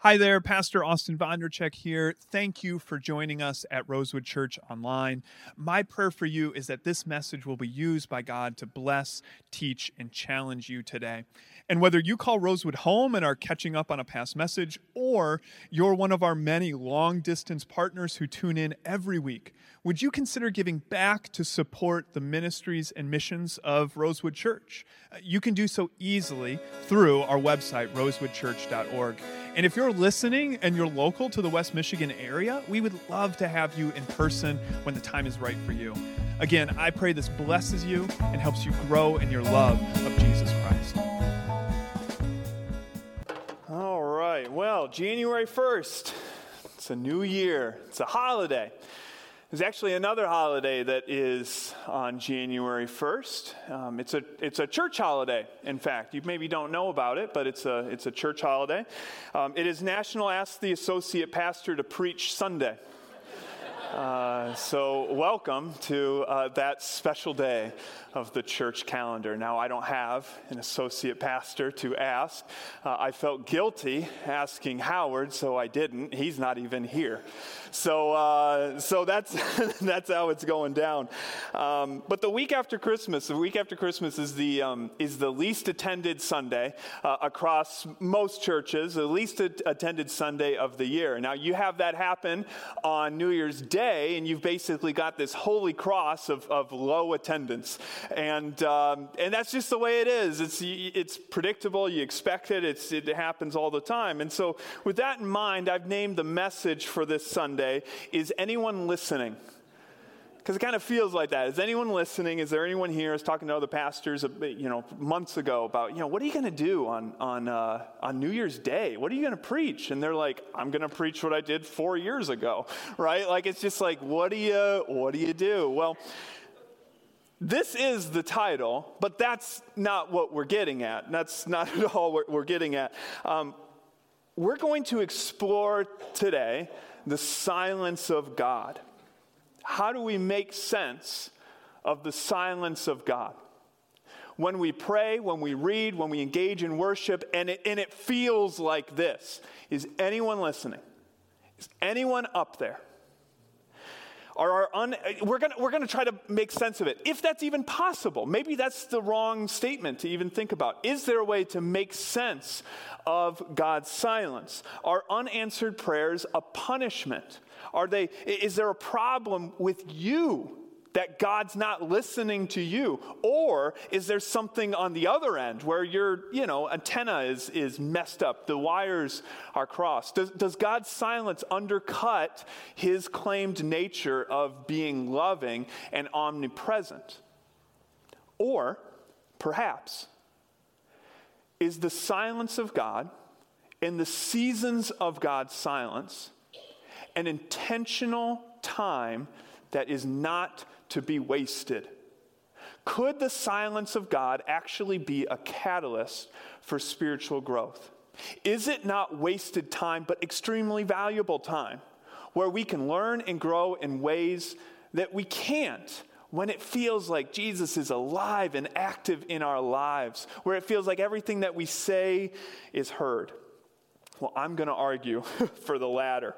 Hi there, Pastor Austin Vondercheck here. Thank you for joining us at Rosewood Church Online. My prayer for you is that this message will be used by God to bless, teach, and challenge you today. And whether you call Rosewood home and are catching up on a past message, or you're one of our many long distance partners who tune in every week, would you consider giving back to support the ministries and missions of Rosewood Church? Uh, you can do so easily through our website, rosewoodchurch.org. And if you're listening and you're local to the West Michigan area, we would love to have you in person when the time is right for you. Again, I pray this blesses you and helps you grow in your love of Jesus Christ. Right, well, January 1st, it's a new year, it's a holiday. There's actually another holiday that is on January 1st. Um, it's, a, it's a church holiday, in fact. You maybe don't know about it, but it's a, it's a church holiday. Um, it is National Ask the Associate Pastor to Preach Sunday. Uh, so, welcome to uh, that special day of the church calendar. Now, I don't have an associate pastor to ask. Uh, I felt guilty asking Howard, so I didn't. He's not even here. So, uh, so that's, that's how it's going down. Um, but the week after Christmas, the week after Christmas is the, um, is the least attended Sunday uh, across most churches, the least attended Sunday of the year. Now, you have that happen on New Year's Day, and you've basically got this holy cross of, of low attendance. And, um, and that's just the way it is. It's, it's predictable, you expect it, it's, it happens all the time. And so, with that in mind, I've named the message for this Sunday is anyone listening? Because it kind of feels like that. Is anyone listening? Is there anyone here? I was talking to other pastors, you know, months ago about, you know, what are you going to do on on uh, on New Year's Day? What are you going to preach? And they're like, I'm going to preach what I did four years ago, right? Like it's just like, what do you what do you do? Well. This is the title, but that's not what we're getting at. That's not at all what we're getting at. Um, we're going to explore today the silence of God. How do we make sense of the silence of God? When we pray, when we read, when we engage in worship, and it, and it feels like this is anyone listening? Is anyone up there? Are un, we're going we're gonna try to make sense of it, if that's even possible. Maybe that's the wrong statement to even think about. Is there a way to make sense of God's silence? Are unanswered prayers a punishment? Are they, is there a problem with you that God's not listening to you? Or is there something on the other end where your, you know, antenna is, is messed up, the wires are crossed? Does, does God's silence undercut his claimed nature of being loving and omnipresent? Or perhaps, is the silence of God in the seasons of God's silence an intentional time that is not to be wasted. Could the silence of God actually be a catalyst for spiritual growth? Is it not wasted time, but extremely valuable time where we can learn and grow in ways that we can't when it feels like Jesus is alive and active in our lives, where it feels like everything that we say is heard? Well, I'm going to argue for the latter.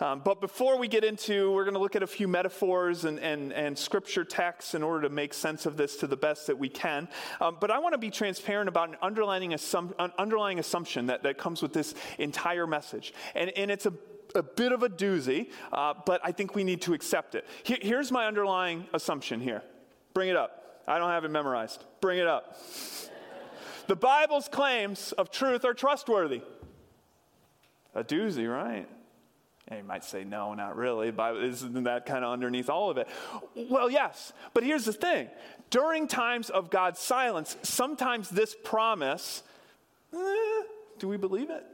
Um, but before we get into, we're going to look at a few metaphors and, and, and scripture texts in order to make sense of this to the best that we can. Um, but I want to be transparent about an underlying, assum- an underlying assumption that, that comes with this entire message. And, and it's a a bit of a doozy, uh, but I think we need to accept it. Here, here's my underlying assumption here. Bring it up. I don't have it memorized. Bring it up. the Bible's claims of truth are trustworthy. A doozy, right? And you might say, no, not really. But isn't that kind of underneath all of it? Well, yes. But here's the thing during times of God's silence, sometimes this promise, eh, do we believe it?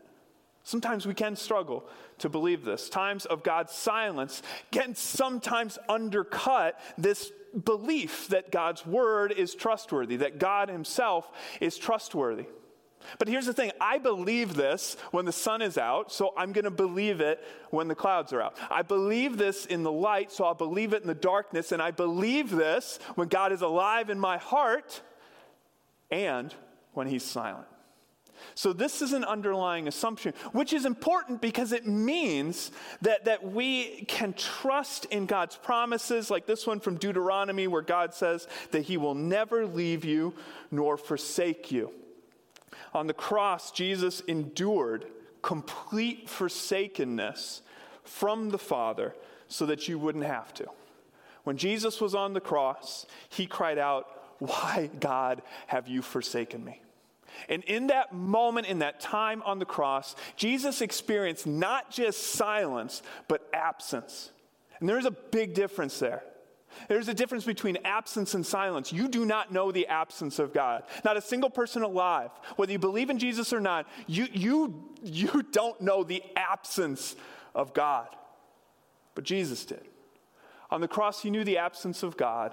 Sometimes we can struggle to believe this. Times of God's silence can sometimes undercut this belief that God's word is trustworthy, that God himself is trustworthy. But here's the thing I believe this when the sun is out, so I'm going to believe it when the clouds are out. I believe this in the light, so I'll believe it in the darkness. And I believe this when God is alive in my heart and when He's silent. So, this is an underlying assumption, which is important because it means that, that we can trust in God's promises, like this one from Deuteronomy, where God says that He will never leave you nor forsake you. On the cross, Jesus endured complete forsakenness from the Father so that you wouldn't have to. When Jesus was on the cross, He cried out, Why, God, have you forsaken me? And in that moment, in that time on the cross, Jesus experienced not just silence, but absence. And there's a big difference there. There's a difference between absence and silence. You do not know the absence of God. Not a single person alive, whether you believe in Jesus or not, you, you, you don't know the absence of God. But Jesus did. On the cross, he knew the absence of God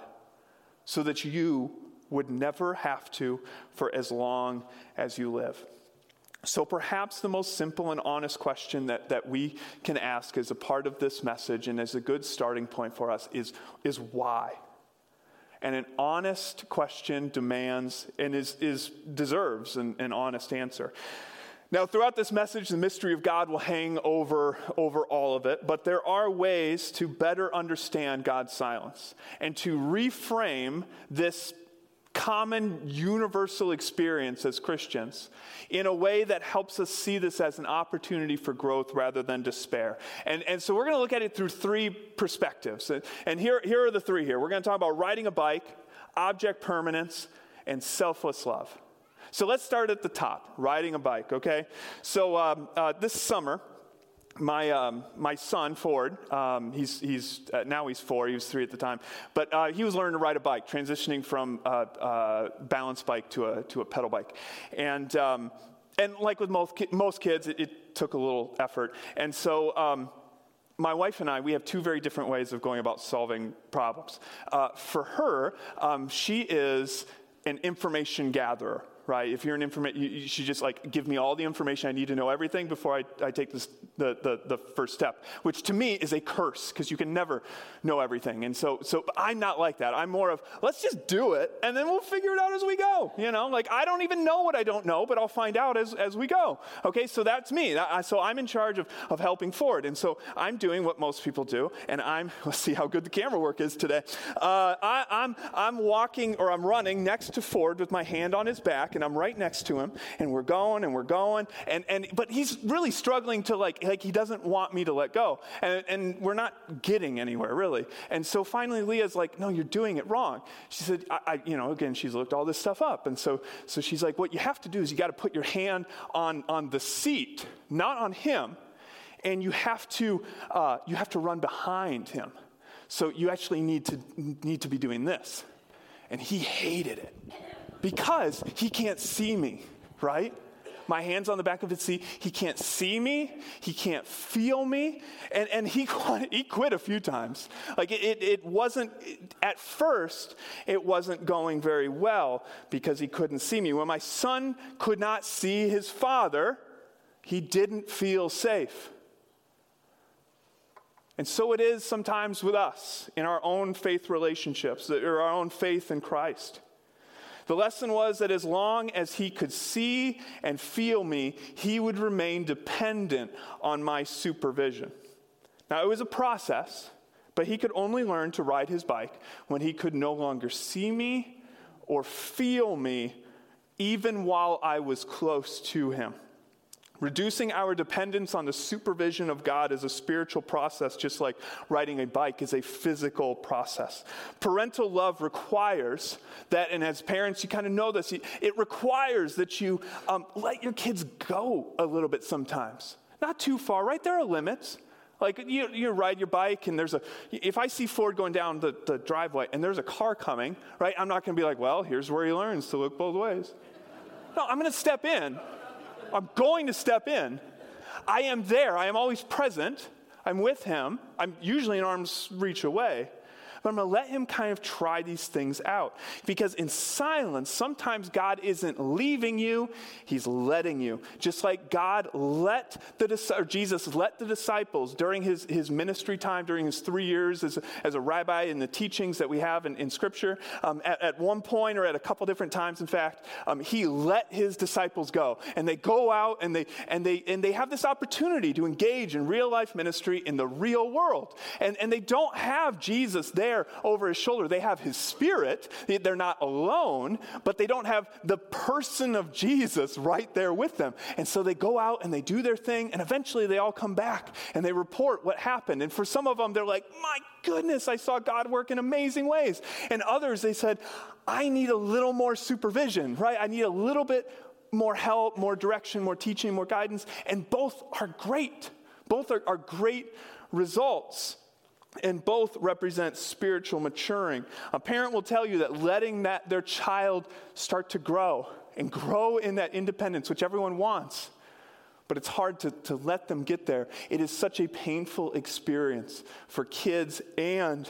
so that you would never have to for as long as you live. So, perhaps the most simple and honest question that, that we can ask as a part of this message and as a good starting point for us is, is why? And an honest question demands and is, is, deserves an, an honest answer. Now, throughout this message, the mystery of God will hang over, over all of it, but there are ways to better understand God's silence and to reframe this common universal experience as Christians in a way that helps us see this as an opportunity for growth rather than despair. And, and so we're going to look at it through three perspectives. And here, here are the three here. We're going to talk about riding a bike, object permanence, and selfless love. So let's start at the top riding a bike, okay? So um, uh, this summer, my, um, my son, Ford, um, he's, he's, uh, now he's four, he was three at the time, but uh, he was learning to ride a bike, transitioning from a, a balance bike to a, to a pedal bike. And, um, and like with most, most kids, it, it, took a little effort. And so um, my wife and I, we have two very different ways of going about solving problems. Uh, for her, um, she is an information gatherer right? If you're an information, you, you, should just like give me all the information I need to know everything before I, I take this, the, the, the first step, which to me is a curse because you can never know everything. And so, so I'm not like that. I'm more of let's just do it and then we'll figure it out as we go. You know, like I don't even know what I don't know, but I'll find out as, as we go. Okay, so that's me. So I'm in charge of, of helping Ford. And so I'm doing what most people do. And I'm, let's see how good the camera work is today. Uh, I, I'm, I'm walking or I'm running next to Ford with my hand on his back and I'm right next to him, and we're going and we're going, and, and but he's really struggling to like like he doesn't want me to let go, and, and we're not getting anywhere really. And so finally, Leah's like, "No, you're doing it wrong." She said, I, I you know, again, she's looked all this stuff up, and so so she's like, "What you have to do is you got to put your hand on on the seat, not on him." and you have to uh, you have to run behind him so you actually need to need to be doing this and he hated it because he can't see me, right? My hand's on the back of his seat. He can't see me. He can't feel me. And, and he, he quit a few times. Like it, it, it wasn't, at first, it wasn't going very well because he couldn't see me. When my son could not see his father, he didn't feel safe. And so it is sometimes with us in our own faith relationships, or our own faith in Christ. The lesson was that as long as he could see and feel me, he would remain dependent on my supervision. Now, it was a process, but he could only learn to ride his bike when he could no longer see me or feel me, even while I was close to him. Reducing our dependence on the supervision of God is a spiritual process, just like riding a bike is a physical process. Parental love requires that, and as parents, you kind of know this, it requires that you um, let your kids go a little bit sometimes. Not too far, right? There are limits. Like you, you ride your bike and there's a, if I see Ford going down the, the driveway and there's a car coming, right, I'm not going to be like, well, here's where he learns to look both ways. No, I'm going to step in I'm going to step in. I am there. I am always present. I'm with him. I'm usually an arm's reach away. But I'm going to let him kind of try these things out. Because in silence, sometimes God isn't leaving you, he's letting you. Just like God let the, or Jesus let the disciples during his, his ministry time, during his three years as, as a rabbi in the teachings that we have in, in Scripture, um, at, at, one point or at a couple different times, in fact, um, he let his disciples go. And they go out and they, and, they, and they have this opportunity to engage in real life ministry in the real world. And, and they don't have Jesus there over his shoulder. They have his spirit. They're not alone, but they don't have the person of Jesus right there with them. And so they go out and they do their thing, and eventually they all come back and they report what happened. And for some of them, they're like, my goodness, I saw God work in amazing ways. And others, they said, I need a little more supervision, right? I need a little bit more help, more direction, more teaching, more guidance. And both are great. Both are, are great results. And both represent spiritual maturing. A parent will tell you that letting that their child start to grow and grow in that independence, which everyone wants, but it's hard to, to let them get there. It is such a painful experience for kids and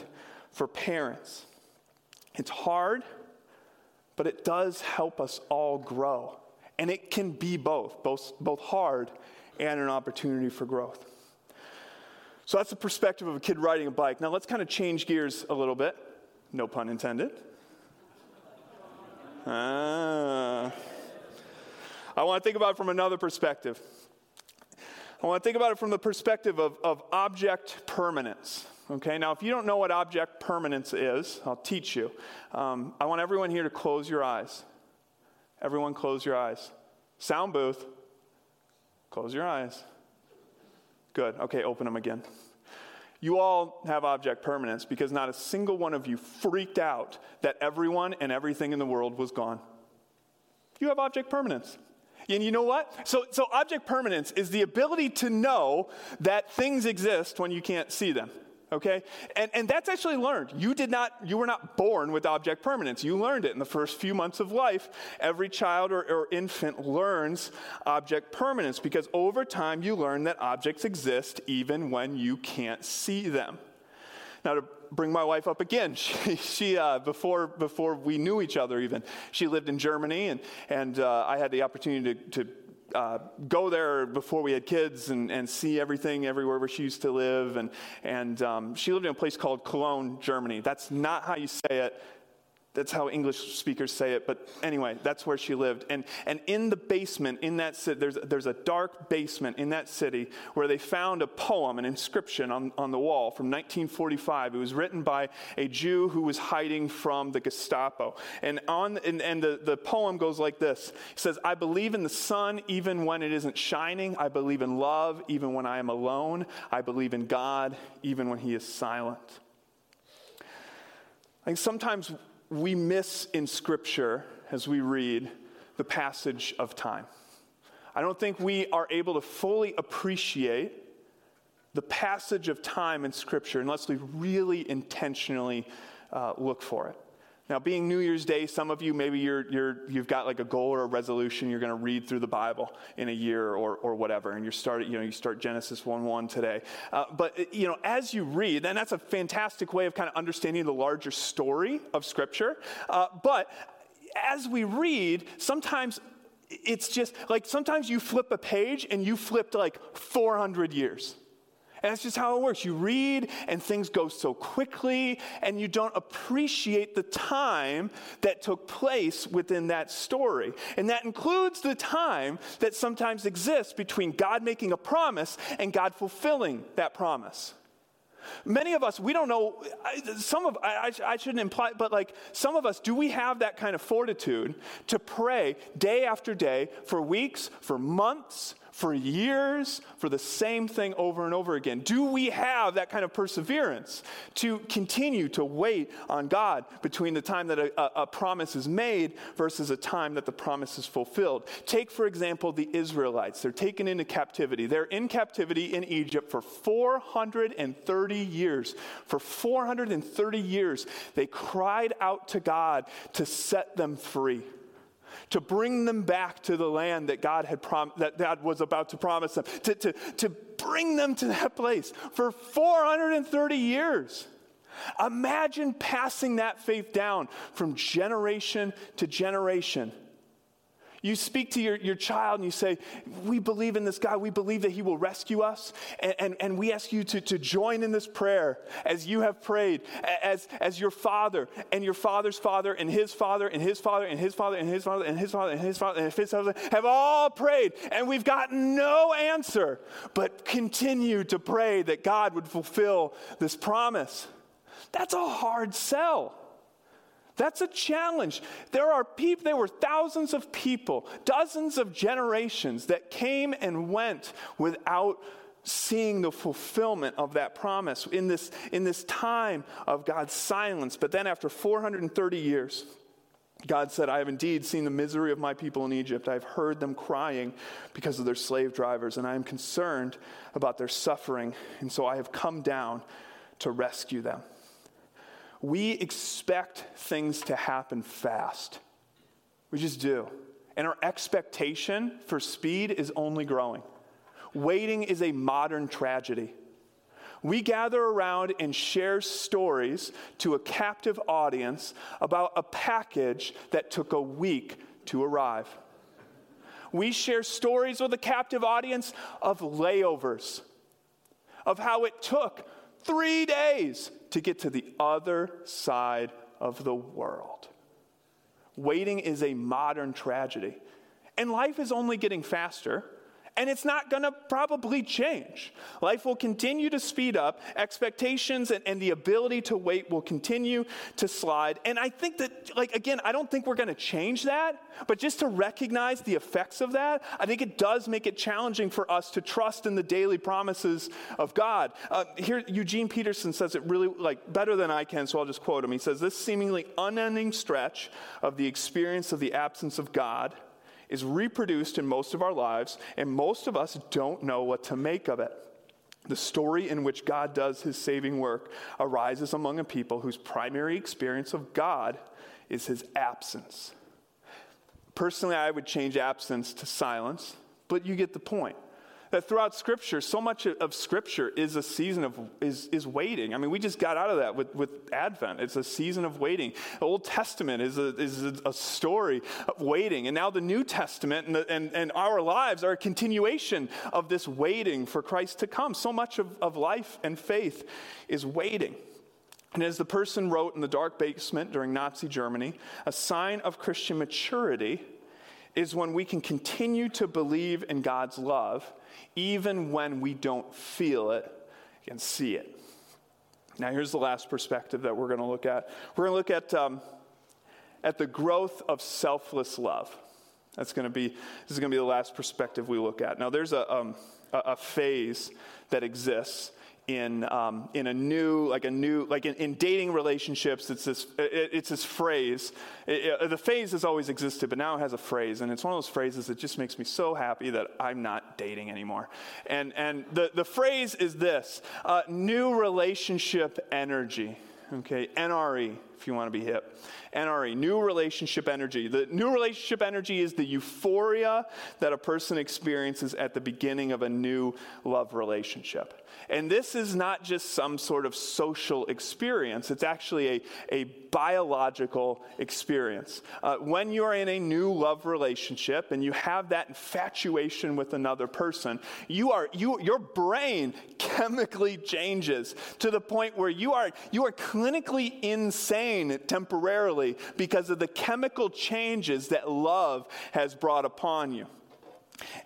for parents. It's hard, but it does help us all grow. And it can be both, both, both hard and an opportunity for growth. So that's the perspective of a kid riding a bike. Now let's kind of change gears a little bit. No pun intended. Ah. I want to think about it from another perspective. I want to think about it from the perspective of, of object permanence. Okay, now if you don't know what object permanence is, I'll teach you. Um, I want everyone here to close your eyes. Everyone, close your eyes. Sound booth, close your eyes. Good. Okay, open them again. You all have object permanence because not a single one of you freaked out that everyone and everything in the world was gone. You have object permanence. And you know what? So, so object permanence is the ability to know that things exist when you can't see them okay? And, and that's actually learned. You did not you were not born with object permanence. You learned it in the first few months of life. Every child or, or infant learns object permanence because over time you learn that objects exist even when you can't see them. Now to bring my wife up again she, she uh, before before we knew each other even she lived in germany and and uh, i had the opportunity to, to uh, go there before we had kids and, and see everything everywhere where she used to live. And, and um, she lived in a place called Cologne, Germany. That's not how you say it that's how English speakers say it, but anyway, that's where she lived. And, and in the basement, in that city, there's, there's a dark basement in that city where they found a poem, an inscription on, on the wall from 1945. It was written by a Jew who was hiding from the Gestapo. And, on, and, and the, the poem goes like this He says, I believe in the sun even when it isn't shining. I believe in love even when I am alone. I believe in God even when he is silent. I think sometimes we miss in Scripture as we read the passage of time. I don't think we are able to fully appreciate the passage of time in Scripture unless we really intentionally uh, look for it. Now, being New Year's Day, some of you, maybe you're, you're, you've got like a goal or a resolution. You're going to read through the Bible in a year or, or whatever, and you start, you know, you start Genesis 1 1 today. Uh, but, you know, as you read, and that's a fantastic way of kind of understanding the larger story of Scripture. Uh, but as we read, sometimes it's just like sometimes you flip a page and you flipped like 400 years. And that's just how it works. You read, and things go so quickly, and you don't appreciate the time that took place within that story. And that includes the time that sometimes exists between God making a promise and God fulfilling that promise. Many of us, we don't know, some of, I, I, shouldn't imply, but like some of us, do we have that kind of fortitude to pray day after day for weeks, for months, for years for the same thing over and over again? Do we have that kind of perseverance to continue to wait on God between the time that a, a, promise is made versus a time that the promise is fulfilled? Take, for example, the Israelites. They're taken into captivity. They're in captivity in Egypt for 430 years. For 430 years, they cried out to God to set them free to bring them back to the land that God had prom- that God was about to promise them, to, to, to bring them to that place for 430 years. Imagine passing that faith down from generation to generation. You speak to your, your child and you say, We believe in this God. We believe that He will rescue us. And, and, and we ask you to, to join in this prayer as you have prayed, as, as your father and your father's father and his father and his father and his father and his father and his father and his father and his father have all prayed. And we've gotten no answer, but continue to pray that God would fulfill this promise. That's a hard sell. That's a challenge. There are people, there were thousands of people, dozens of generations that came and went without seeing the fulfillment of that promise in this, in this time of God's silence. But then after 430 years, God said, I have indeed seen the misery of my people in Egypt. I've heard them crying because of their slave drivers, and I am concerned about their suffering. And so I have come down to rescue them we expect things to happen fast. We just do. And our expectation for speed is only growing. Waiting is a modern tragedy. We gather around and share stories to a captive audience about a package that took a week to arrive. We share stories with a captive audience of layovers, of how it took three days to get to the other side of the world. Waiting is a modern tragedy. And life is only getting faster and it's not going to probably change. Life will continue to speed up, expectations and, and, the ability to wait will continue to slide. And I think that, like, again, I don't think we're going to change that, but just to recognize the effects of that, I think it does make it challenging for us to trust in the daily promises of God. Uh, here, Eugene Peterson says it really, like, better than I can, so I'll just quote him. He says, This seemingly unending stretch of the experience of the absence of God is reproduced in most of our lives, and most of us don't know what to make of it. The story in which God does his saving work arises among a people whose primary experience of God is his absence. Personally, I would change absence to silence, but you get the point that throughout Scripture, so much of Scripture is a season of is, is waiting. I mean, we just got out of that with, with Advent. It's a season of waiting. The Old Testament is a, is a story of waiting. And now the New Testament and, the, and, and our lives are a continuation of this waiting for Christ to come. So much of, of life and faith is waiting. And as the person wrote in the dark basement during Nazi Germany, a sign of Christian maturity is when we can continue to believe in God's love even when we don't feel it and see it. Now, here's the last perspective that we're going to look at. We're going to look at, um, at the growth of selfless love. That's going to be, this is going to be the last perspective we look at. Now, there's a, um, a, a phase that exists in, um, in a new, like a new, like in, in dating relationships, it's this, it, it's this phrase. It, it, the phase has always existed, but now it has a phrase, and it's one of those phrases that just makes me so happy that I'm not dating anymore. And, and the, the phrase is this uh, new relationship energy. Okay, NRE, if you want to be hip. NRE, new relationship energy. The new relationship energy is the euphoria that a person experiences at the beginning of a new love relationship. And this is not just some sort of social experience, it's actually a, a biological experience. Uh, when you're in a new love relationship and you have that infatuation with another person, you are, you, your brain chemically changes to the point where you are, you are clinically insane temporarily because of the chemical changes that love has brought upon you.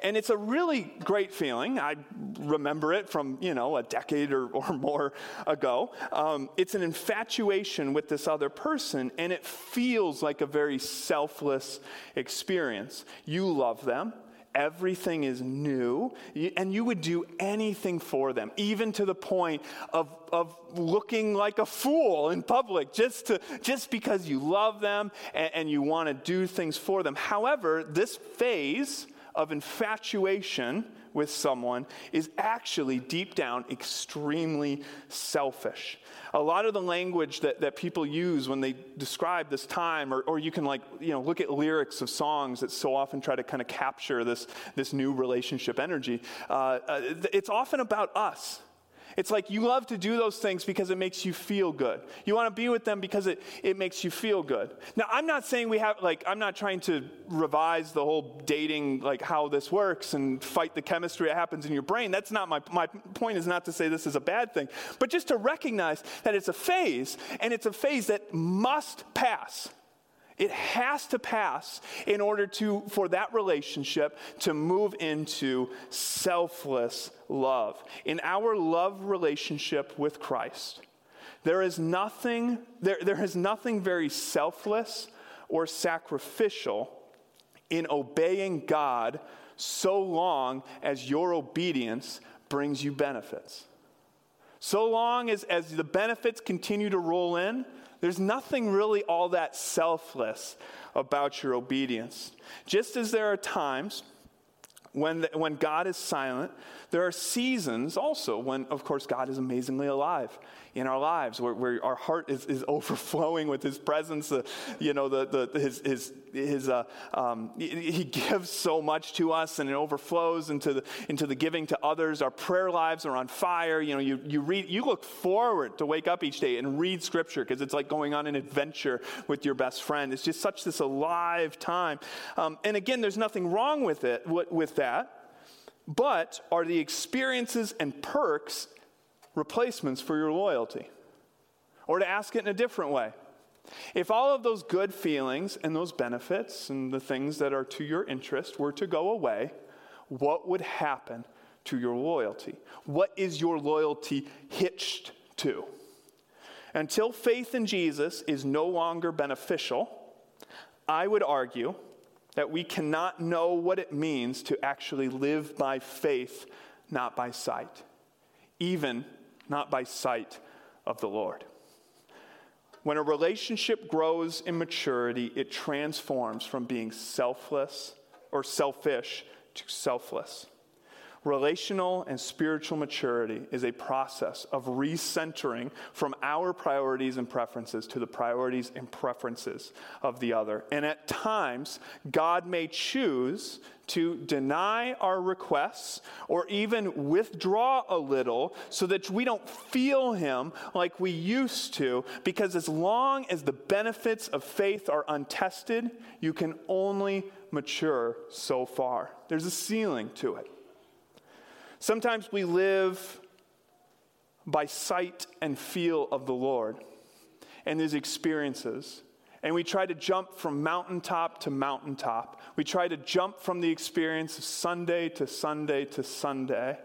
And it's a really great feeling. I remember it from, you know, a decade or, or more ago. Um, it's an infatuation with this other person, and it feels like a very selfless experience. You love them, everything is new, and you would do anything for them, even to the point of, of looking like a fool in public, just, to, just because you love them and, and you want to do things for them. However, this phase, of infatuation with someone is actually deep down extremely selfish. A lot of the language that, that people use when they describe this time, or, or you can like, you know, look at lyrics of songs that so often try to kind of capture this, this new relationship energy, uh, uh, it's often about us. It's like you love to do those things because it makes you feel good. You want to be with them because it, it makes you feel good. Now, I'm not saying we have, like, I'm not trying to revise the whole dating, like, how this works and fight the chemistry that happens in your brain. That's not my, my point, is not to say this is a bad thing, but just to recognize that it's a phase, and it's a phase that must pass. It has to pass in order to, for that relationship to move into selfless love. In our love relationship with Christ, there is nothing, there, there is nothing very selfless or sacrificial in obeying God so long as your obedience brings you benefits. So long as, as the benefits continue to roll in, there's nothing really all that selfless about your obedience. Just as there are times when, the, when God is silent, there are seasons also when, of course, God is amazingly alive in our lives, where, where our heart is, is overflowing with His presence. Uh, you know, the, the, his, his, his, uh, um, He gives so much to us and it overflows into the, into the giving to others. Our prayer lives are on fire. You know, you, you, read, you look forward to wake up each day and read Scripture because it's like going on an adventure with your best friend. It's just such this alive time. Um, and again, there's nothing wrong with it, with that. But are the experiences and perks replacements for your loyalty. Or to ask it in a different way if all of those good feelings and those benefits and the things that are to your interest were to go away, what would happen to your loyalty? What is your loyalty hitched to? Until faith in Jesus is no longer beneficial, I would argue that we cannot know what it means to actually live by faith, not by sight, even not by sight of the Lord. When a relationship grows in maturity, it transforms from being selfless or selfish to selfless. Relational and spiritual maturity is a process of recentering from our priorities and preferences to the priorities and preferences of the other. And at times, God may choose to deny our requests or even withdraw a little so that we don't feel Him like we used to, because as long as the benefits of faith are untested, you can only mature so far. There's a ceiling to it. Sometimes we live by sight and feel of the Lord and His experiences. And we try to jump from mountaintop to mountaintop. We try to jump from the experience of Sunday to Sunday to Sunday.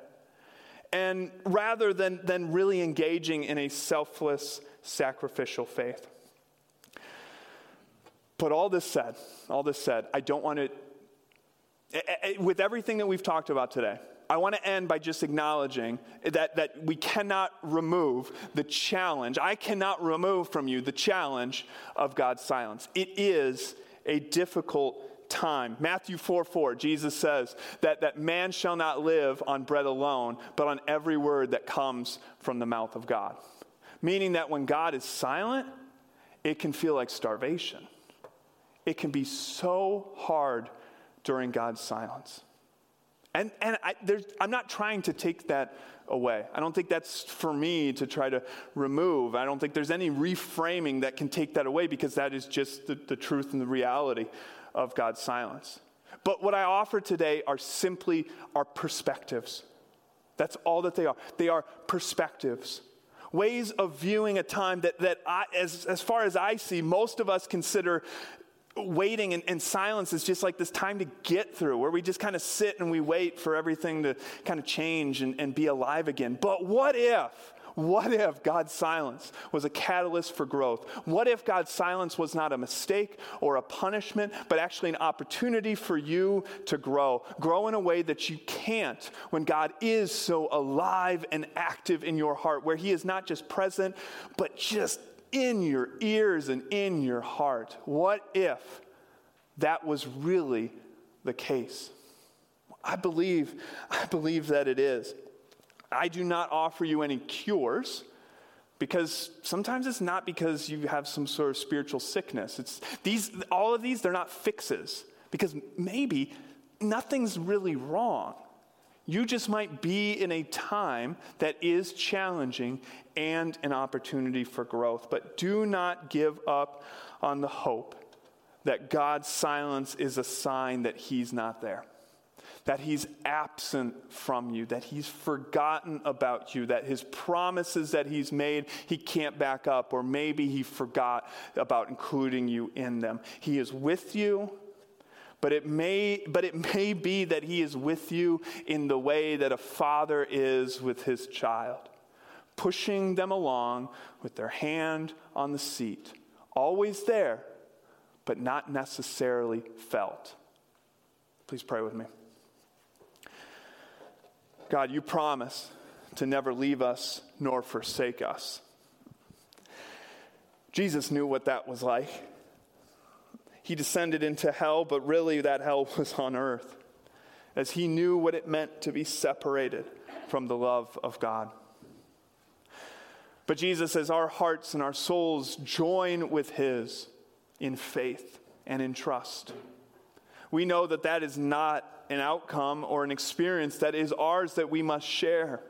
And rather than, than really engaging in a selfless, sacrificial faith. But all this said, all this said, I don't want to, eh, eh, eh, with everything that we've talked about today, I want to end by just acknowledging that, that we cannot remove the challenge. I cannot remove from you the challenge of God's silence. It is a difficult time. Matthew 4 4, Jesus says that, that man shall not live on bread alone, but on every word that comes from the mouth of God. Meaning that when God is silent, it can feel like starvation. It can be so hard during God's silence. And, and I, I'm not trying to take that away. I don't think that's for me to try to remove. I don't think there's any reframing that can take that away because that is just the, the truth and the reality of God's silence. But what I offer today are simply our perspectives. That's all that they are. They are perspectives. Ways of viewing a time that, that I, as, as far as I see, most of us consider waiting and, and, silence is just like this time to get through where we just kind of sit and we wait for everything to kind of change and, and be alive again. But what if? What if God's silence was a catalyst for growth? What if God's silence was not a mistake or a punishment, but actually an opportunity for you to grow? Grow in a way that you can't when God is so alive and active in your heart, where He is not just present, but just in your ears and in your heart. What if that was really the case? I believe, I believe that it is. I do not offer you any cures because sometimes it's not because you have some sort of spiritual sickness. It's these all of these they're not fixes because maybe nothing's really wrong. You just might be in a time that is challenging and an opportunity for growth. But do not give up on the hope that God's silence is a sign that He's not there, that He's absent from you, that He's forgotten about you, that His promises that He's made, He can't back up, or maybe He forgot about including you in them. He is with you but it may but it may be that he is with you in the way that a father is with his child pushing them along with their hand on the seat always there but not necessarily felt. Please pray with me. God you promise to never leave us nor forsake us. Jesus knew what that was like he descended into hell, but really that hell was on earth, as he knew what it meant to be separated from the love of God. But Jesus, as our hearts and our souls join with his in faith and in trust, we know that that is not an outcome or an experience that is ours that we must share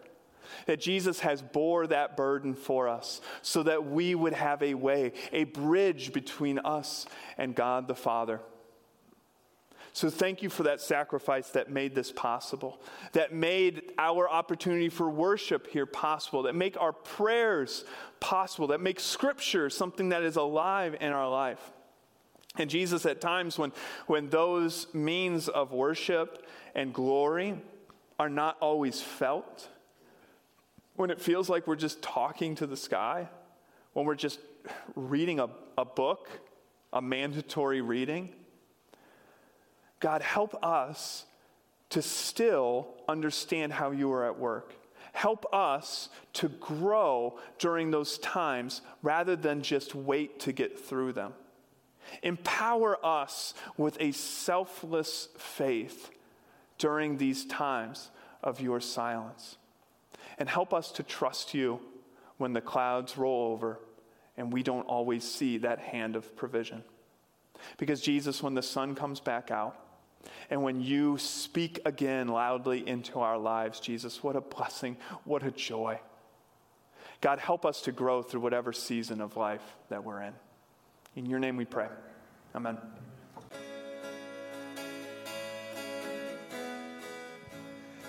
that Jesus has bore that burden for us so that we would have a way, a bridge between us and God the Father. So thank you for that sacrifice that made this possible, that made our opportunity for worship here possible, that make our prayers possible, that make scripture something that is alive in our life. And Jesus, at times when, when those means of worship and glory are not always felt, when it feels like we're just talking to the sky, when we're just reading a, a book, a mandatory reading. God, help us to still understand how you are at work. Help us to grow during those times rather than just wait to get through them. Empower us with a selfless faith during these times of your silence and help us to trust you when the clouds roll over and we don't always see that hand of provision. Because, Jesus, when the sun comes back out, and when you speak again loudly into our lives, Jesus, what a blessing, what a joy. God, help us to grow through whatever season of life that we're in. In your name we pray. Amen.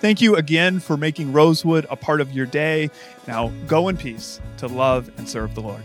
Thank you again for making Rosewood a part of your day. Now go in peace to love and serve the Lord.